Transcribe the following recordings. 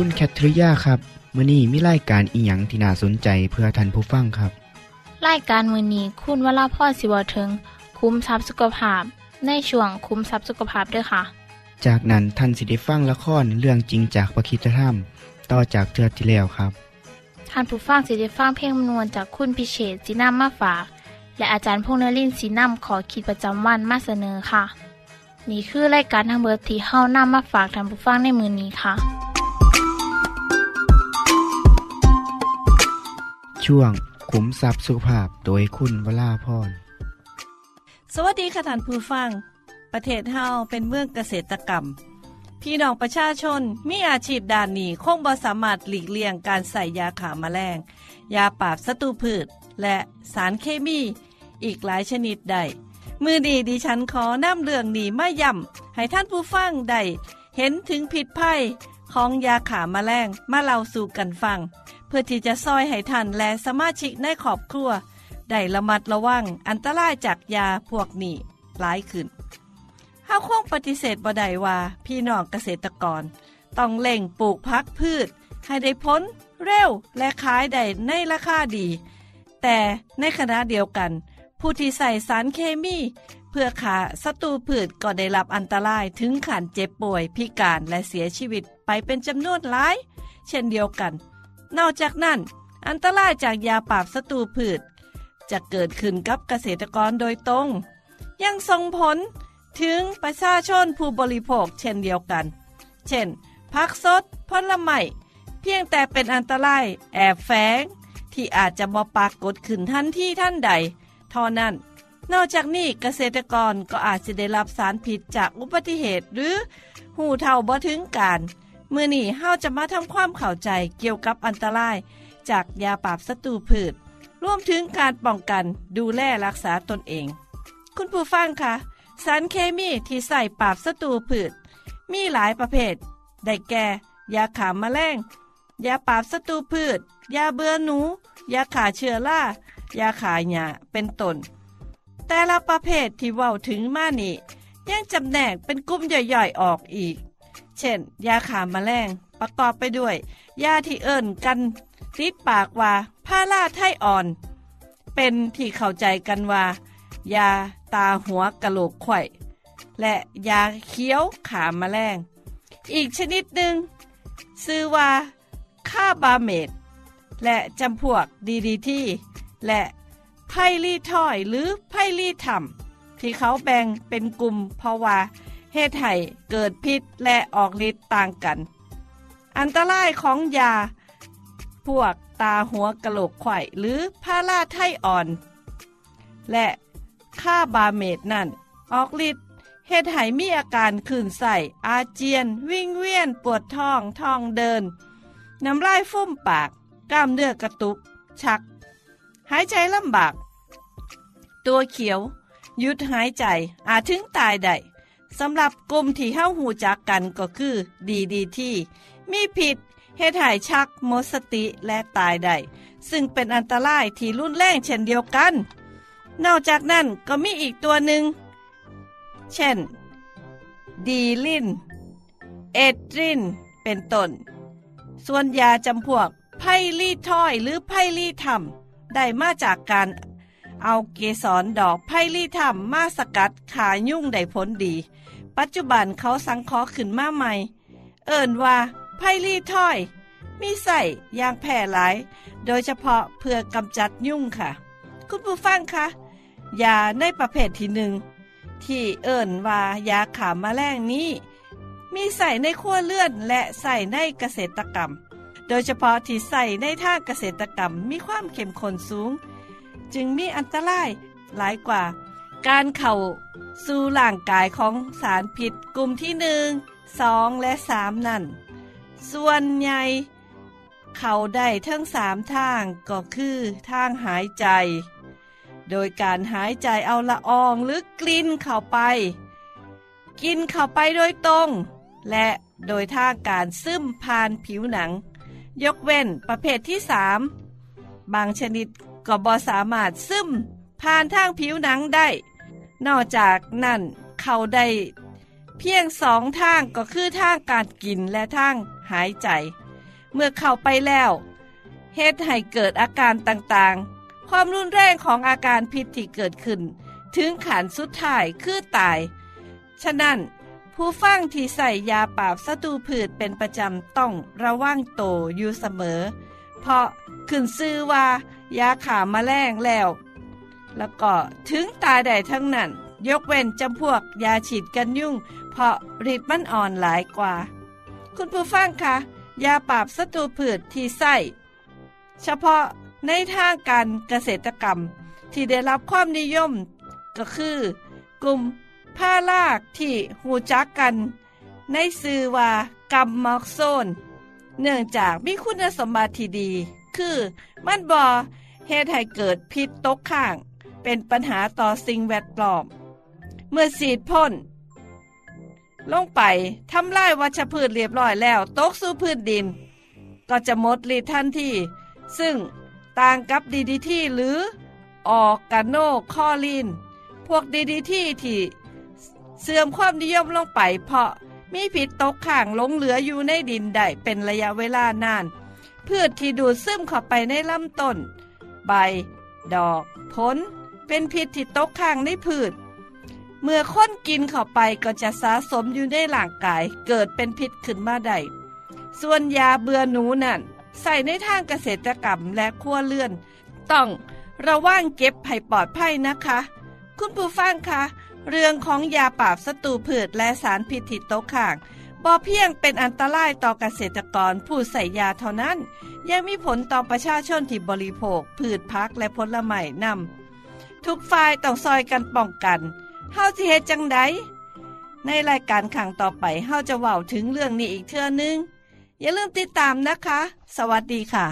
คุณแคทริยาครับมื้อนี้มีรายการอีหยังที่น่าสนใจเพื่อท่านผู้ฟังครับรายการมือนี้คุณวราพ่อสิวถึง คุ้มทรัพย์สุขภาพ ในช่วงคุ้มทรัพย์สุขภาพด้วยค่ะ จากนั้นท่านสิได้ฟังละครเรื่องจริงจากประคีตธรรม ต่อจากเทือกที่แล้วครับท่านผู้ฟังสิได้ฟังเพลงมนวนจากคุณพิเชษจีนัมมาฝาก และอาจารย์พงษ์นรินทร์สีนัมขอขีดประจำวันมาเสนอค่ะ นี่คือรายการทางเบอร์ที่เฮ้านํมาฝากท่านผู้ฟังในมือนี้ค่ะ ช่วงขุมทรัพย์สุขภาพโดยคุณวราพรสวัสดีค่ะท่านผู้ฟัง ประเทศเฮาเป็นเมืองเกษตรกรรม พี่น้องประชาชนมีอาชีพด้านนี้คงบ่สามารถหลีกเลี่ยงการใส่ยาขาแมลง ยาปราบศัตรูพืช และสารเคมี อีกหลายชนิดได้มือดีดิฉันขอนำเรื่องนี้มาย้ำให้ท่านผู้ฟังได้เห็นถึงผิดภัยของยาขาแมลงมาเล่าสู่กันฟัง เพื่อที่จะซอยให้ท่านและสมาชิกในครอบครัวได้ระมัดระวังอันตรายจากยาพวกนี้หลายขึ้นเฮาคงปฏิเสธบ่ได้ว่าพี่น้องเกษตรกร ต้องเล่งปลูกพักพืช ให้ได้ผลเร็วและขายได้ในราคาดี แต่ในขณะเดียวกัน ผู้ที่ใส่สารเคมี เพื่อขาศัตรูพืชก็ได้รับอันตรายถึงขันเจ็บป่วยพิการและเสียชีวิตไปเป็นจำนวนหลาย เช่นเดียวกัน นอกจากนั้น อันตรายจากยาปราบศัตรูพืช จะเกิดขึ้นกับเกษตรกรโดยตรง ยังส่งผลถึงประชาชนผู้บริโภคเช่นเดียวกัน เช่นผักสดผลไม้เพียงแต่เป็นอันตรายแอบแฝงที่อาจจะบ่ปรากฏขึ้นทันที่ท่านใดเท่านั้น นอกจากนี้เกษตรกรก็อาจจะได้รับสารผิดจากอุบัติเหตุหรือหูเท่าบ่ถึงการ มื่อนี้เฮาจะมาทำความเข้าใจเกี่ยวกับอันตราย จากยาปราบศัตรูพืชรวมถึงการป้องกันดูแลรักษาตนเอง คุณผู้ฟังคะสารเคมีที่ใส่ปราบศัตรูพืช มีหลายประเภท ได้แก่ ยาขามแมลงยาปราบศัตรูพืช ยาเบื่อหนู ยาขาเชื้อรายาขาหญ้าเป็นต้นแต่ละประเภทที่เว้าถึงมานี่ยังจำแนกเป็นกลุ่มย่อยๆออกอีก เช่น ยาขาแมลงประกอบไปด้วย ยาที่เอิ่นกันติดปากว่าพาราไทอ่อน เป็นที่เข้าใจกันว่า ยาตาหัวกะโหลกไข่และยาเคี้ยวขาแมลง อีกชนิดหนึ่งชื่อว่าคาบาเมดและจำพวกดีดีที่และไพลีทอยหรือไพลีถัมที่เขาแบ่งเป็นกลุ่มเพราะว่า เหตุให้เกิดพิษและออกฤทธิ์ต่างกัน อันตรายของยา พวกตาหัวกะโหลกไข่หรือพาราไทอ่อน และค่าบาเมดนั่น ออกฤทธิ์เหตุให้มีอาการขื่นใส่อาเจียน วิ่งเวียน ปวดท้องท้องเดิน น้ำลายฟุ่มปาก กล้ามเนื้อกระตุก ชัก หายใจลำบาก ตัวเขียว ยุดหายใจอาจถึงตายได้ สำหรับกลุ่มที่เฮ้าหูจักกันก็คือดีดีที่มีผิดเหตุให้ชักหมดสติและตายได้ ซึ่งเป็นอันตรายที่รุนแรงเช่นเดียวกัน นอกจากนั้นก็มีอีกตัวหนึ่ง เช่น ดีลิน เอตริน เป็นต้น ส่วนยาจำพวกไพลีทอยหรือไพลีทัมได้มาจากการเอาเกสรดอกไพลีทัมมาสกัดขายุ่งได้ผลดี ปัจจุบันเขาสังเคราะห์ขึ้นมาใหม่ เอิ่นว่าไพรีถ้อย มีใส่ยางแพร่หลาย โดยเฉพาะเพื่อกำจัดยุ่งค่ะ คุณผู้ฟังคะยาในประเภทที่หนึ่งที่เอิ่นว่ายาขามแมลงนี้ มีใส่ในขั้วเลื่อนและใส่ในเกษตรกรรม โดยเฉพาะที่ใส่ในท่าเกษตรกรรมมีความเข้มข้นสูง จึงมีอันตรายหลายกว่า การเข้า สู่ร่างกายของสารผิดกลุ่มที่หนึ่งสองและสามนั่น ส่วนใหญ่ เขาได้ทั้งสามทางก็คือทางหายใจ โดยการหายใจเอาละอองหรือกลิ่นเข้าไป กินเข้าไปโดยตรง และโดยทางการซึมผ่านผิวหนัง ยกเว้นประเภทที่สามบางชนิดก็บ่สามารถซึมผ่านทางผิวหนังได้ นอกจากนั่นเขาได้เพียงสองทางก็คือทางการกินและทางหายใจ เมื่อเข้าไปแล้วเหตุให้เกิดอาการต่างๆ ความรุนแรงของอาการพิษที่เกิดขึ้น ถึงขันสุดท้ายคือตาย ฉะนั้นผู้ฟังที่ใส่ยาปราบศัตรูพืชเป็นประจำต้องระวังโตอยู่เสมอ เพราะขึ้นซื้อว่ายาขามาแมลงแล้ว แล้วก็ถึงตายได้ทั้งนั้น ยกเว้นจำพวกยาฉีดกันยุ่ง เพราะฤทธิ์มันอ่อนหลายกว่า คุณผู้ฟังคะยาปราบศัตรูพืชที่ใส่เฉพาะในทางการเกษตรกรรมที่ได้รับความนิยมก็คือ กลุ่มผ้าลากที่หูจักกัน ในซื่อว่ากัมมอกโซน เนื่องจากมีคุณสมบัติที่ดี คือมันบอเหตุให้เกิดพิษตกข้าง เป็นปัญหาต่อสิ่งแวดล้อม เมื่อสีดพ่น ลงไปทำลายวัชพืชเรียบร้อยแล้วตกสู่พื้นดิน ก็จะหมดฤทธิ์ทันทีซึ่งต่างกับดีดีที่หรือออกกาโนคอลีนพวกดีดีที่ที่เสื่อมความนิยมลงไปเพราะมีผิดตกข้างหลงเหลืออยู่ในดินได้เป็นระยะเวลานาน พืชที่ดูดซึมเข้าไปในลำต้น ใบ ดอก ผล เป็นพิษที่ตกข้างในพืช เมื่อค้นกินเข้าไปก็จะสะสมอยู่ในร่างกาย เกิดเป็นพิษขึ้นมาได้ส่วนยาเบื่อหนูนั่น ใส่ในทางเกษตรกรรมและครัวเรือน ต้องระว่างเก็บให้ปลอดภัยนะคะ คุณผู้ฟังคะ เรื่องของยาปราบศัตรูพืชและสารพิษที่ตกค้างบ่เพียงเป็นอันตรายต่อเกษตรกรผู้ใส่ยาเท่านั้น ยังมีผลต่อประชาชนที่บริโภค พืชพักและผลไม้นำ ทุกฝ่ายต้องซอยกันป้องกันเฮาสิเฮ็ดจังใดในรายการขังต่อไปเฮาจะเว้าถึงเรื่องนี้อีกเทื่อนึง อย่าลืมติดตามนะคะ สวัสดีค่ะ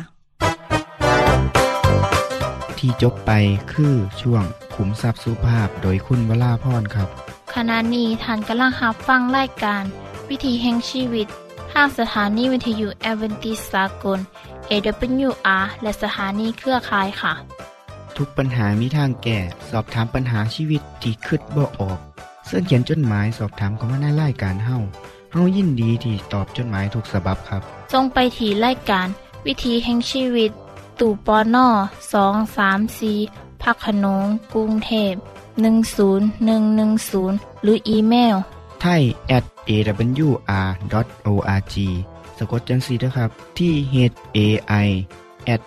ที่จบไปคือช่วงขุมทรัพย์สุภาพโดยคุณวราพรครับ ขณะนี้ท่านกำลังรับฟังรายการ วิธีแห่งชีวิตทางสถานีวิทยุแอเวนติสากล AWR และสถานีเครือข่ายค่ะ ทุกปัญหามีทางแก้ สอบถามปัญหาชีวิตที่คิดบ่ออก เสื้อเขียนจดหมายสอบถามเขามาในรายการเฮาเฮายินดีที่ตอบจดหมายถูกสาบบครับจงไปถีรายการ วิธีแห่งชีวิต ตู่ปอน่อสองสามสีพักขนงกรุงเทพ10110 หรืออีเมลไทย at awr.org สะกดจังสีนะครับ ที่ h e a i at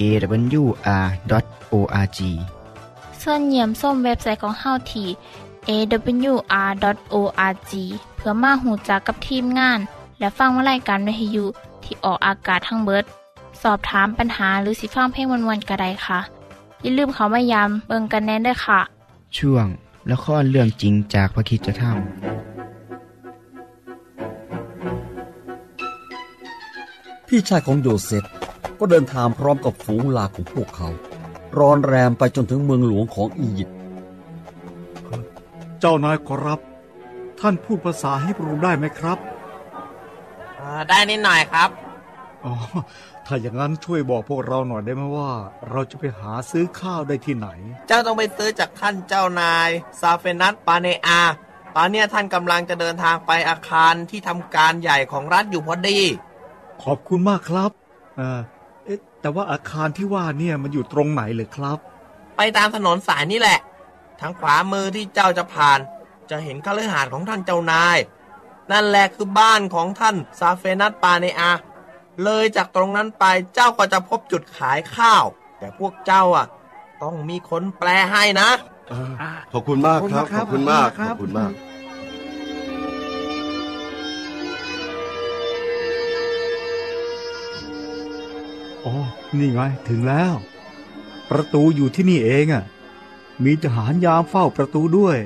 awr.org ส่วนเยี่ยมส้มเว็บไซต์ของเฮาที่ awr.org เพื่อมาหูจักกับทีมงาน และฟังวารายการวิทยุที่ออกอากาศทั้งเบิด สอบถามปัญหาหรือสิฟังเพลงวันๆกระไดค่ะ อย่าลืมเขามายามเบิงกันแน่นด้วยค่ะ ช่วงละครเรื่องจริงจากพระคิดจะทพี่ชายของโยเซฟ ก็เดินทางพร้อมกับฝูงลาของพวกเขารอนแรมไปจนถึงเมืองหลวงของอียิปต์เจ้านายขอรับ ท่านพูดภาษาฮิบรูได้ไหมครับอ่าได้นิดหน่อยครับอ๋อถ้าอย่างนั้นช่วยบอกพวกเราหน่อยได้ไหมว่า เราจะไปหาซื้อข้าวได้ที่ไหน เจ้าต้องไปซื้อจากท่านเจ้านายซาเฟนัสปาเนอาตอนเนี้ยท่านกำลังจะเดินทางไปอาคารที่ทำการใหญ่ของรัฐอยู่พอดี ขอบคุณมากครับเออเอ๊ะ แต่ว่าอาคารที่ว่าเนี่ยมันอยู่ตรงไหนเลยครับ ไปตามถนนสายนี่แหละ ทางขวามือที่เจ้าจะผ่าน จะเห็นคฤหาสน์ของท่านเจ้านาย นั่นแหละคือบ้านของท่านศาเฟนาทปาเนอาห์ เลยจากตรงนั้นไปเจ้าก็จะพบจุดขายข้าว แต่พวกเจ้าอะ ต้องมีคนแปลให้นะขอบคุณมากครับ ขอบคุณมาก ขอบคุณมาก นี่ไงถึงแล้ว ประตูอยู่ที่นี่เองอะ มีทหารยามเฝ้าประตูด้วย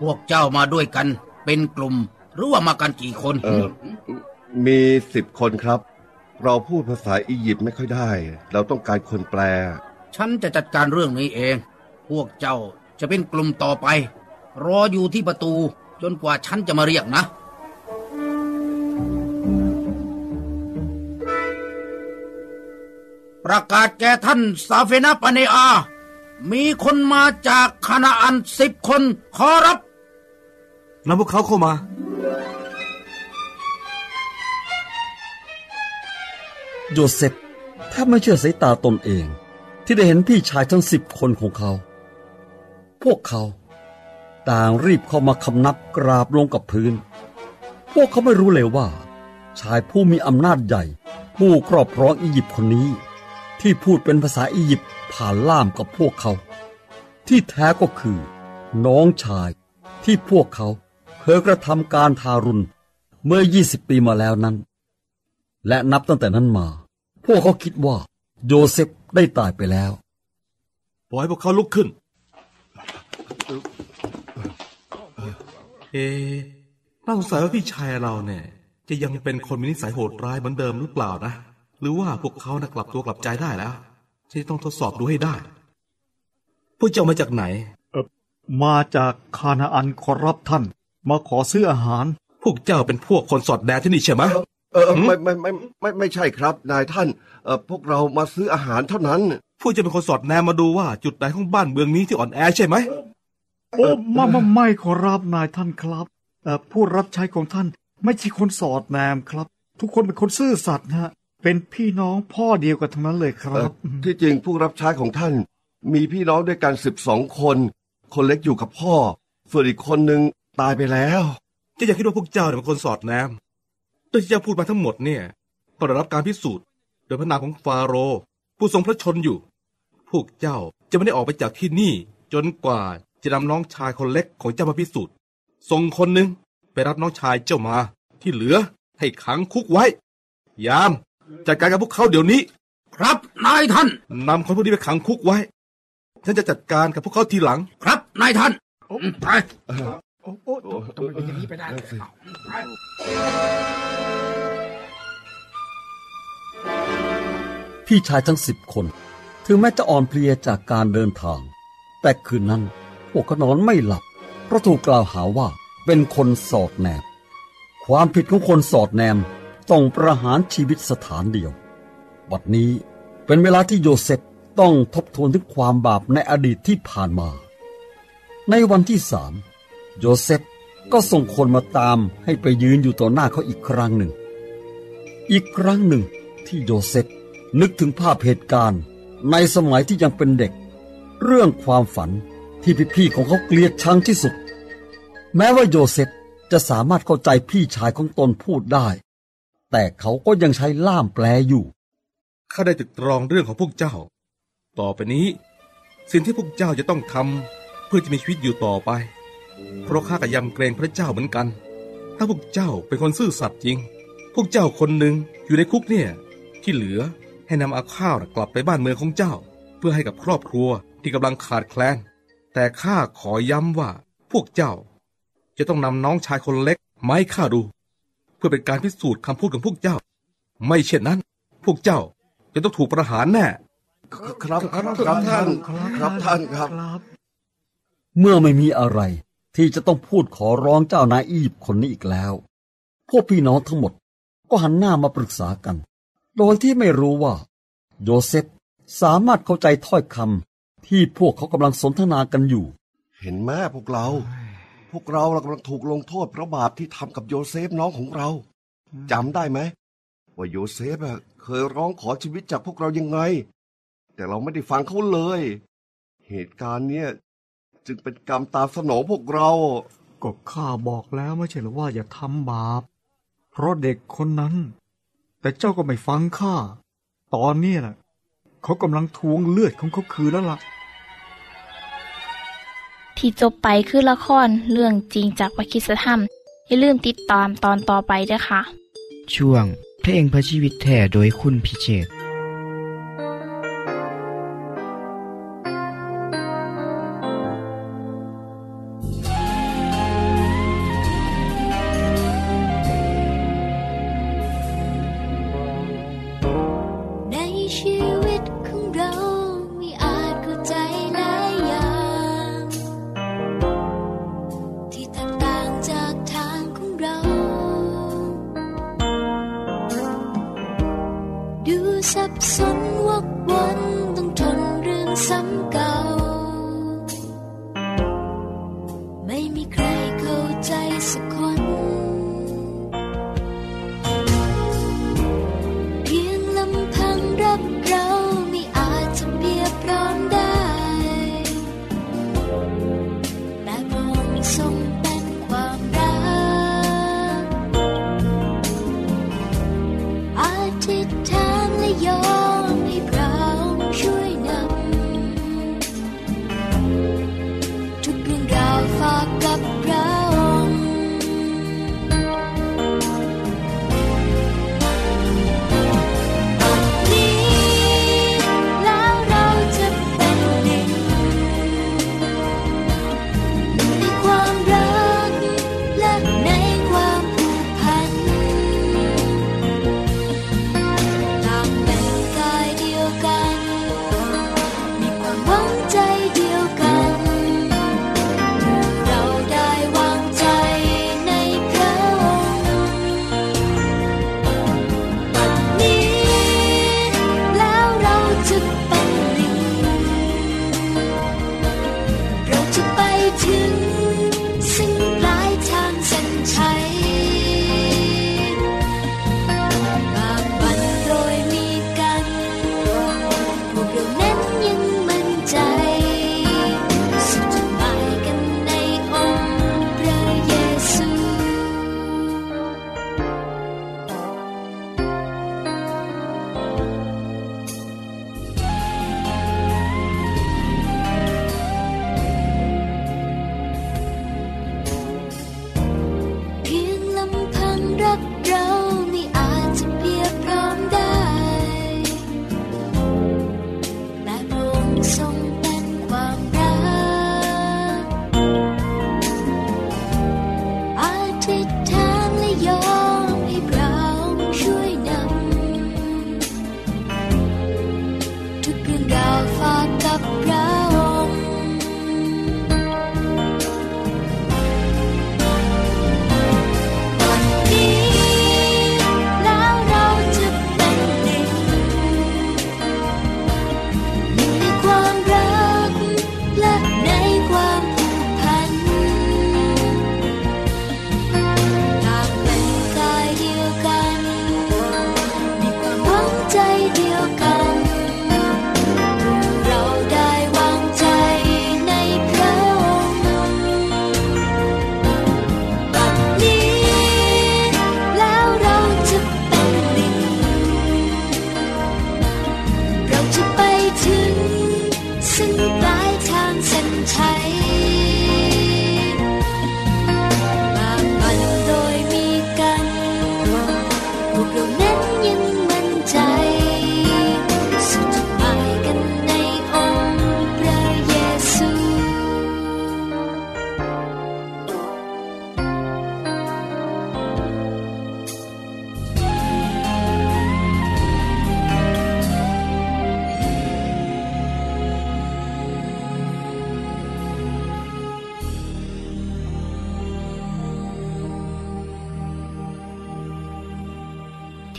พวกเจ้ามาด้วยกัน เป็นกลุ่ม หรือว่ามากันกี่คน เออ มีสิบคนครับ เราพูดภาษาอียิปต์ไม่ค่อยได้ เราต้องการคนแปล ฉันจะจัดการเรื่องนี้เอง พวกเจ้าจะเป็นกลุ่มต่อไป รออยู่ที่ประตู จนกว่าฉันจะมาเรียกนะ ประกาศแก่ท่านซาเฟนาปาเนอา มีคนมาจากคานาอันสิบคนขอรับนำพวกเขาเข้ามาโยเซฟแทบไม่เชื่อสายตาตนเอง ที่ได้เห็นพี่ชายทั้งสิบคนของเขา พวกเขา ต่างรีบเข้ามาคำนับกราบลงกับพื้น พวกเขาไม่รู้เลยว่า ชายผู้มีอำนาจใหญ่ ผู้ครอบครองอียิปต์คนนี้ ที่พูดเป็นภาษาอียิปต์ผ่านล่ามกับพวกเขา ที่แท้ก็คือ น้องชายที่พวกเขาเคยกระทำการทารุณเมื่อ 20 ปีมาแล้วนั้น และนับตั้งแต่นั้นมา พวกเขาคิดว่า โยเซฟได้ตายไปแล้ว ปล่อยพวกเขาลุกขึ้น เอ๊ะน่าสงสัยว่าพี่ชายเราเนี่ย จะยังเป็นคนมีนิสัยโหดร้ายเหมือนเดิมหรือเปล่านะ หรือว่าพวกเขานะกลับตัวกลับใจได้แล้วฉันจะต้องทดสอบดูให้ได้ พวกเจ้ามาจากไหนมาจากคานาอันขอรับท่าน มาขอซื้ออาหาร พวกเจ้าเป็นพวกคนสอดแนมที่นี่ใช่ไหมเออไม่ไม่ไม่ไม่ไม่ใช่ครับนายท่านเออพวกเรามาซื้ออาหารเท่านั้น พวกเจ้าเป็นคนสอดแนมมาดูว่าจุดไหนของบ้านเมืองนี้ที่อ่อนแอใช่ไหมโอ้ไม่ไม่ไม่ขอรับนายท่านครับเอ่อผู้รับใช้ของท่านไม่ใช่คนสอดแนมครับ ทุกคนเป็นคนซื่อสัตย์นะฮะ เป็นพี่น้องพ่อเดียวกันทั้งนั้นเลยคเอ่รัอบที่จริงผู้รับใช้ของท่าน มีพี่น้องด้วยกันสิบสองคน คนเล็กอยู่กับพ่อส่วนอีกคนหนึ่งตายไปแล้วเจ้าอย่าคิดว่าพวกเจ้าเนี่ยเป็นคนสอดแนมเรื่องที่เจ้าพูดมาทั้งหมดเนี่ยต้องได้รับการพิสูจน์ โดยพระนามของฟาโรห์ผู้ทรงพระชนอยู่ พวกเจ้าจะไม่ได้ออกไปจากที่นี่ จนกว่าจะนำน้องชายคนเล็กของเจ้ามาพิสูจน์ส่งคนหนึ่งไปรับน้องชายเจ้ามาที่เหลือให้ขังคุกไว้ ยาม จัดการกับพวกเขาเดี๋ยวนี้ ครับนายท่าน นำคนพวกนี้ไปขังคุกไว้ ฉันจะจัดการกับพวกเขาทีหลัง ครับนายท่านไปโอ้โอ้ทำไมเป็นอย่างนี้ไปได้พี่ชายทั้งสิบคน ถึงแม้จะอ่อนเพลียจากการเดินทาง แต่คืนนั้นพวกเขานอนไม่หลับ เพราะถูกกล่าวหาว่าเป็นคนสอดแนม ความผิดของคนสอดแนม ต้องประหารชีวิตสถานเดียว บัดนี้เป็นเวลาที่โยเซฟต้องทบทวนถึงความบาปในอดีตที่ผ่านมา ในวันที่สามโยเซฟก็ส่งคนมาตามให้ไปยืนอยู่ต่อหน้าเขาอีกครั้งหนึ่ง อีกครั้งหนึ่งที่โยเซฟนึกถึงภาพเหตุการณ์ ในสมัยที่ยังเป็นเด็ก เรื่องความฝันที่พี่ๆของเขาเกลียดชังที่สุด แม้ว่าโยเซฟจะสามารถเข้าใจพี่ชายของตนพูดได้ แต่เขาก็ยังใช้ล่ามแปลอยู่ข้าได้ตรึกตรองเรื่องของพวกเจ้า ต่อไปนี้ สิ่งที่พวกเจ้าจะต้องทำเพื่อจะมีชีวิตอยู่ต่อไป เพราะข้าก็ยำเกรงพระเจ้าเหมือนกัน ถ้าพวกเจ้าเป็นคนซื่อสัตย์จริง พวกเจ้าคนหนึ่งอยู่ในคุกเนี่ย ที่เหลือให้นำเอาข้าวกลับไปบ้านเมืองของเจ้า เพื่อให้กับครอบครัวที่กำลังขาดแคลน แต่ข้าขอย้ำว่าพวกเจ้า จะต้องนำน้องชายคนเล็กมาให้ข้าดู พื่อเป็นการพิสูจน์คำพูดของพวกเจ้า ไม่เช่นนั้น พวกเจ้าจะต้องถูกประหารแน่ครับครับท่านครับท่านครับ เมื่อไม่มีอะไรที่จะต้องพูดขอร้องเจ้านายอียิปต์คนนี้อีกแล้ว พวกพี่น้องทั้งหมดก็หันหน้ามาปรึกษากัน โดยที่ไม่รู้ว่า โยเซฟสามารถเข้าใจถ้อยคำที่พวกเขากำลังสนทนากันอยู่ เห็นไหมพวกเรา พวกเรากำลังถูกลงโทษเพราะบาปที่ทำกับโยเซฟน้องของเราจำได้ไหมว่าโยเซฟเคยร้องขอชีวิตจากพวกเรายังไง แต่เราไม่ได้ฟังเขาเลย เหตุการณ์เนี้ยจึงเป็นกรรมตามสนองพวกเราก็ข้าบอกแล้วไม่ใช่หรือว่าอย่าทำบาป เพราะเด็กคนนั้น แต่เจ้าก็ไม่ฟังข้า ตอนนี้นะ่ะเขากำลังทวงเลือดของเขาคืนแล้วละ่ะ ที่จบไปคือละครเรื่องจริงจากวิคิสธรรม อย่าลืมติดตามตอนต่อไปด้วยค่ะ ช่วงเพลงเพระชีวิตแท่โดยคุณพิเชษ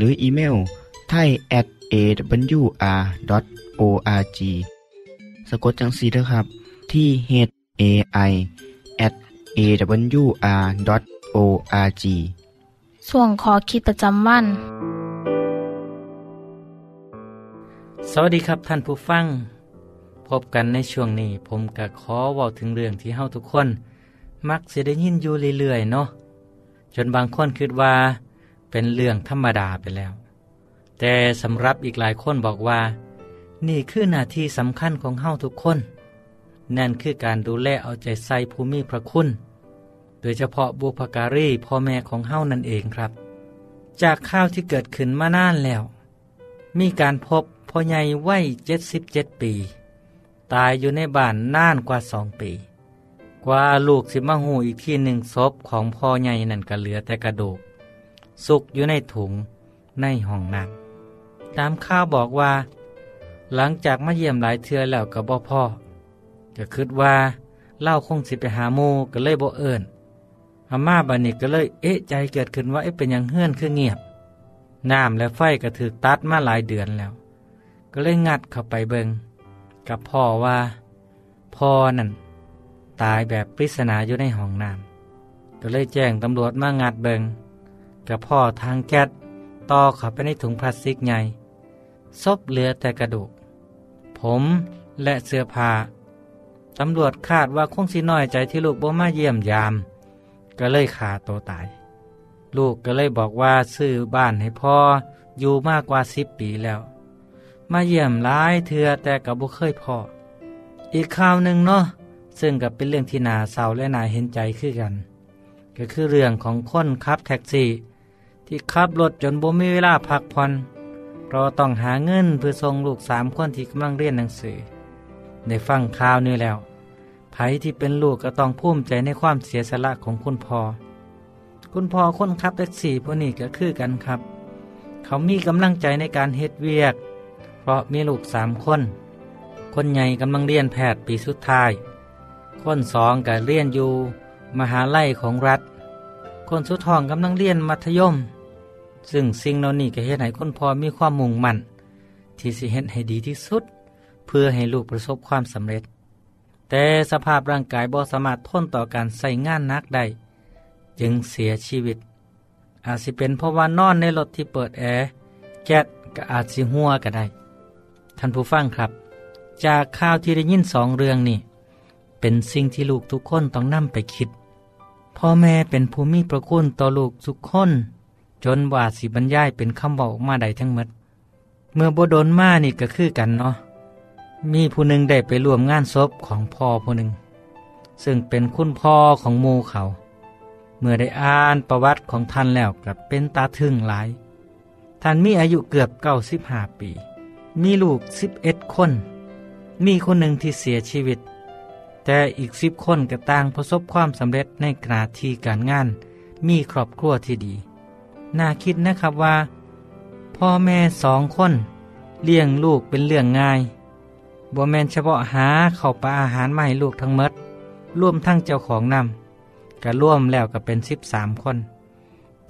หรืออีเมลไทย at awr.org สะกดจังสีนะครับ ที่ h a i at awr.org ส่วนขอคิดประจำวัน สวัสดีครับท่านผู้ฟัง พบกันในช่วงนี้ผมก็ขอเว้าถึงเรื่องที่เฮาทุกคน มักสิได้ยินอยู่เรื่อยๆเนาะจนบางคนคิดว่า เป็นเรื่องธรรมดาไปแล้ว แต่สำหรับอีกหลายคนบอกว่า นี่คือหน้าที่สำคัญของเฮาทุกคน นั่นคือการดูแลเอาใจใส่ภูมิพระคุณ โดยเฉพาะบุพการีพ่อแม่ของเฮานั่นเองครับ จากข่าวที่เกิดขึ้นมานานแล้ว มีการพบพ่อใหญ่วัยเจ็ดสิบเจ็ดปี ตายอยู่ในบ้านนานกว่าสองปี กว่าลูกสิมาหูอีกที่หนึ่งศพของพ่อใหญ่นั่นก็เหลือแต่กระดูก สุกอยู่ในถุงในห้องน้ำตามข่าวบอกว่า หลังจากมาเยี่ยมหลายเทือแล้วกับบ่พ่อก็คิดว่าเล่าคงสิไปหาโมก็เลยบ่เอิญอาม่าบานิกก็เลยเอ๊ะใจเกิดขึ้นว่าเอ๊ะเป็นยังเฮื่อนคือเงียบน้ำและไฟก็ถือตัดมาหลายเดือนแล้ว ก็เลยงัดเข้าไปเบิงกับพ่อว่า พ่อนั่น ตายแบบปริศนาอยู่ในห้องน้ำก็เลยแจ้งตำรวจมางัดเบิง กับพ่อทางแก๊สต่อเข้าไปในถุงพลาสติกใหญ่ศพเหลือแต่กระดูก ผมและเสื้อผ้าตำรวจคาดว่าคงสิน้อยใจที่ลูกบ่มาเยี่ยมยาม ก็เลยขาตัวตาย ลูกก็เลยบอกว่าซื้อบ้านให้พ่ออยู่มากกว่าสิบปีแล้ว มาเยี่ยมหลายเทือแต่กับบุเคยพ่อ อีกข่าวหนึ่งเนาะซึ่งกับเป็นเรื่องที่นาเศร้าและนาเห็นใจคือกัน ก็คือเรื่องของคนขับแท็กซี่ ที่ขับรถจนบ่มีเวลาพักผ่อนเพราะต้องหาเงินเพื่อส่งลูกสามคนที่กำลังเรียนหนังสือได้ฟังข่าวนี้แล้วไผที่เป็นลูกก็ต้องภูมิใจในความเสียสละของคุณพ่อคุณพ่อคนขับแท็กซี่พวกนี้ก็คือกันครับ เขามีกำลังใจในการเฮ็ดเวียก เพราะมีลูกสามคน คนใหญ่กำลังเรียนแพทย์ปีสุดท้าย คนสองก็เรียนอยู่ มหาลัยของรัฐ คนสุดท้องกำลังเรียนมัธยม ซึ่งสิ่งเหล่านี้ก็เฮ็ดให้คนพอมีความมุ่งมั่น ที่สิเฮ็ดให้ดีที่สุด เพื่อให้ลูกประสบความสำเร็จ แต่สภาพร่างกายบ่สามารถทนต่อการใส่งานนักได้จึงเสียชีวิต อาจสิเป็นเพราะว่านอนในรถที่เปิดแอร์แก๊สก็อาจสิหัวก็ได้ ท่านผู้ฟังครับ จากข่าวที่ได้ยินสองเรื่องนี่เป็นสิ่งที่ลูกทุกคนต้องนำไปคิดพ่อแม่เป็นภูมิประคุณต่อลูกทุกคน จนว่าสิบรรยายเป็นคำบอกมาได้ทั้งหมด เมื่อบโดนมานี่ก็คือกันเนาะ มีผู้หนึ่งได้ไปร่วมงานศพของพ่อผู้หนึ่ง ซึ่งเป็นคุณพ่อของหมูเขา เมื่อได้อ่านประวัติของท่านแล้วกลับเป็นตาทึ่งหลาย ท่านมีอายุเกือบเก้าสิบห้าปี มีลูกสิบเอ็ดคน มีคนหนึ่งที่เสียชีวิต แต่อีกสิบคนก็ต่างประสบความสำเร็จในขณะที่การงาน มีครอบครัวที่ดี น่าคิดนะครับว่า พ่อแม่สองคน เลี้ยงลูกเป็นเรื่องง่ายบ่แมนเฉพาะหาเข้าปลาอาหารมาให้ลูกทั้งมดร่วมทั้งเจ้าของนำก็ร่วมแล้วก็เป็นสิบสามคน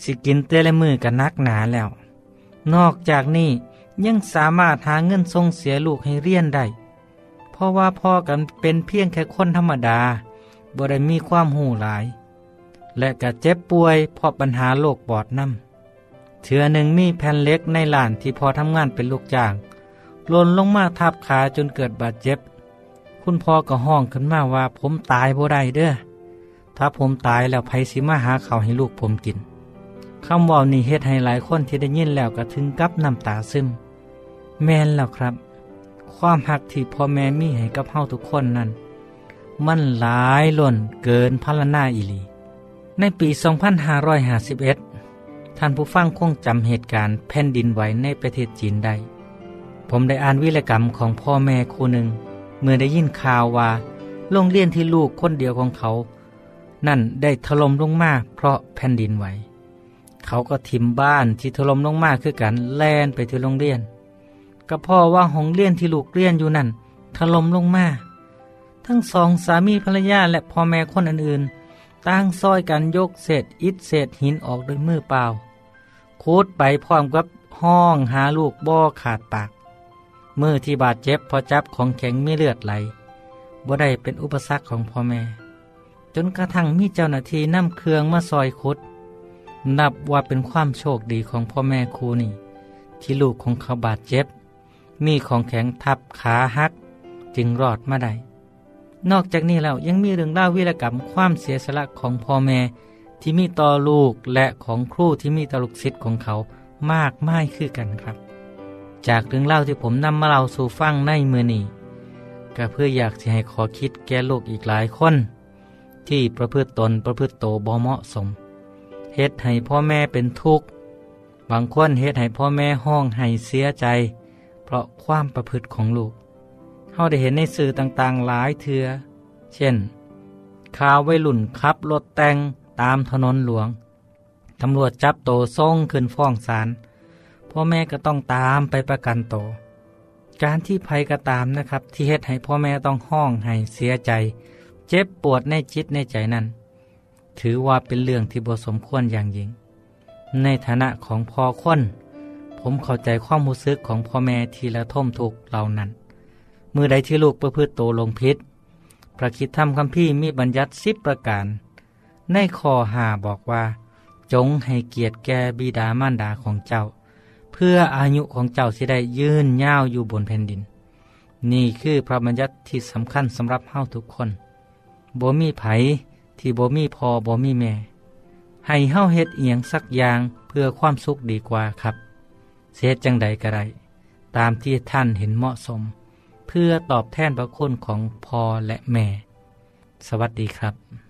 สิกินเตละมือกันนักหนาแล้ว นอกจากนี้ยังสามารถหาเงินส่งเสียลูกให้เรียนได้ เพราะว่าพ่อกันเป็นเพียงแค่คนธรรมดาบ่ได้มีความหูหลาย และก็เจ็บป่วยเพราะปัญหาโรคปอดน้ำ เถือหนึ่งมีแผ่นเล็กในหลานที่พอทำงานเป็นลูกจ้างหล่นลงมาทับขาจนเกิดบาดเจ็บ คุณพ่อก็ห้องขึ้นมาว่า ผมตายบ่ได้เด้อ ถ้าผมตายแล้วไผสิมาหาเขาให้ลูกผมกินคำว่านี่เฮ็ดให้หลายคนที่ได้ยินแล้วก็ถึงกับน้ำตาซึม แม่นแล้วครับ ความหักที่พ่อแม่มีให้กับเฮาทุกคนนั้น มันหลายล้นเกินพัลนาอีหลี ในปี 2551 ท่านผู้ฟังคงจำเหตุการณ์แผ่นดินไหวในประเทศจีนได้ ผมได้อ่านวิรกรรมของพ่อแม่คู่หนึ่ง เมื่อได้ยินข่าวว่าโรงเรียนที่ลูกคนเดียวของเขา นั่นได้ถล่มลงมาเพราะแผ่นดินไหว เขาก็ทิมบ้านที่ถล่มลงมาคือกันแล่นไปที่โรงเรียน ก็พ่อว่าห้องเรียนที่ลูกเรียนอยู่นั่นถล่มลงมา ทั้งสองสามีภรรยาและพ่อแม่คนอื่นๆต่างซอยกันยกเศษอิฐเศษหินออกด้วยมือเปล่า คูดไปพร้อมกับห้องหาลูกบ่อขาดปาก มือที่บาดเจ็บพอจับของแข็งไมีเลือดไหลบ่ได้เป็นอุปสรรคของพ่อแม่ จนกระทั่งมีเจ้าหน้าที่นำเครื่องมาซอยคุด นับว่าเป็นความโชคดีของพ่อแม่ครูนี่ ที่ลูกของเขาบาดเจ็บ มีของแข็งทับขาหัก จึงรอดมาได้นอกจากนี้แล้วยังมีเรื่องเล่าวิรกรรมความเสียสละของพ่อแม่ ที่มีต่อลูกและของครูที่มีต่อลูกศิษย์ของเขามากมายคือกันครับ จากเรื่องเล่าที่ผมนำมาเล่าสู่ฟังในมือนี้ก็เพื่ออยากจะให้ขอคิดแก่ลูกอีกหลายคน ที่ประพฤติตนประพฤติโตบ่เหมาะสมเฮ็ดให้พ่อแม่เป็นทุกข์บางคนเฮ็ดให้พ่อแม่ห้องให้เสียใจ เพราะความประพฤติของลูกเราได้เห็นในสื่อต่างๆหลายเทือ เช่นข่าววัยรุ่นขับรถแต่ง ตามถนนหลวง ตำรวจจับโตส่งขึ้นฟ้องศาลพ่อแม่ก็ต้องตามไปประกันโต การที่ภัยก็ตามนะครับ ที่เฮ็ดให้พ่อแม่ต้องห้องให้เสียใจ เจ็บปวดในจิตในใจนั้น ถือว่าเป็นเรื่องที่บสมควรอย่างยิ่ง ในฐานะของพ่อคนผมเข้าใจความรู้สึกของพ่อแม่ทีละท่มทุกเหล่านั้น มือใดที่ลูกประพฤติโตลงพิษพระคิดธรรมคัมภีร์มีบัญญัติสิบประการ ในข้อหาบอกว่า จงให้เกียรติแก่บิดามารดาของเจ้า เพื่ออายุของเจ้าสิได้ยืนยาวอยู่บนแผ่นดิน นี่คือพระบัญญัติที่สำคัญสำหรับเฮาทุกคนบ่มีไผที่บ่มีพอบ่มีแม่ ให้เฮาเฮ็ดเอียงสักอย่างเพื่อความสุขดีกว่าครับเสียจังใดก็ได้ตามที่ท่านเห็นเหมาะสม เพื่อตอบแทนพระคุณของพ่อและแม่ สวัสดีครับ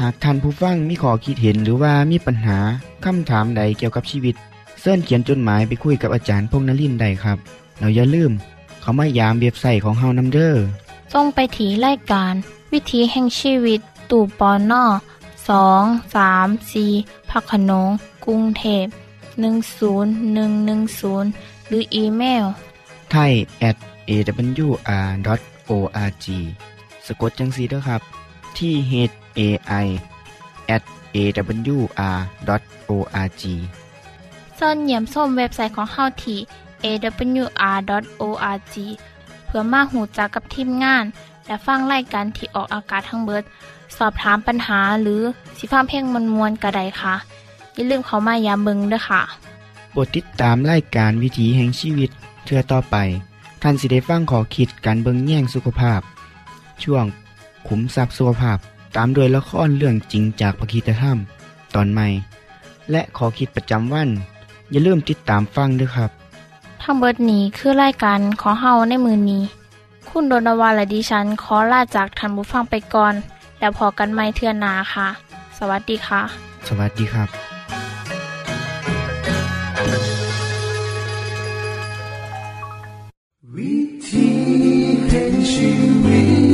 หากท่านผู้ฟังมีข้อคิดเห็นหรือว่ามีปัญหาคำถามใดเกี่ยวกับชีวิตเสินเขียนจดหมายไปคุยกับอาจารย์พงนลินได้ครับ เราอย่าลืม เขามายามเบียบใส่ของเฮานัมเดอร์ส่งไปถีรายการ วิถีแห่งชีวิต ตู่ปอนนอสองสามสีพักขนงกรุงเทพ10110 หรืออีเมลไทย at awr.org สะกดจังสีด้วยครับ ที่ h a i at awr.org ส่วนเหยี่ยมส้มเว็บไซต์ของเฮาที่ awr.org เพื่อมาหูจักกับทีมงาน และฟังไล่กันที่ออกอากาศทั้งเบิด สอบถามปัญหาหรือสิฟ้าเพลงมวลมวลกระไดค่ะ อย่าลืมเขามายามเบิงด้วยค่ะโปรดติดตามรายการวิถีแห่งชีวิตเทือต่อไป ท่านสิได้ฟังขอคิดการเบิงแย่งสุขภาพ ช่วงขุมทรัพย์สุขภาพ ตามโดยละครเรื่องจริงจากพระคีตธรรม ตอนใหม่ และขอคิดประจำวัน อย่าลืมติดตามฟังด้วยครับทั้งเบิดนี้คือรายการขอเฮาในมือนนี้ คุณโดนวาและดิฉันขอลาจากทันบุฟังไปก่อน แล้วพอกันไม่เทื่อนนาค่ะ สวัสดีค่ะ สวัสดีครับ วิธีแห่งชีวิต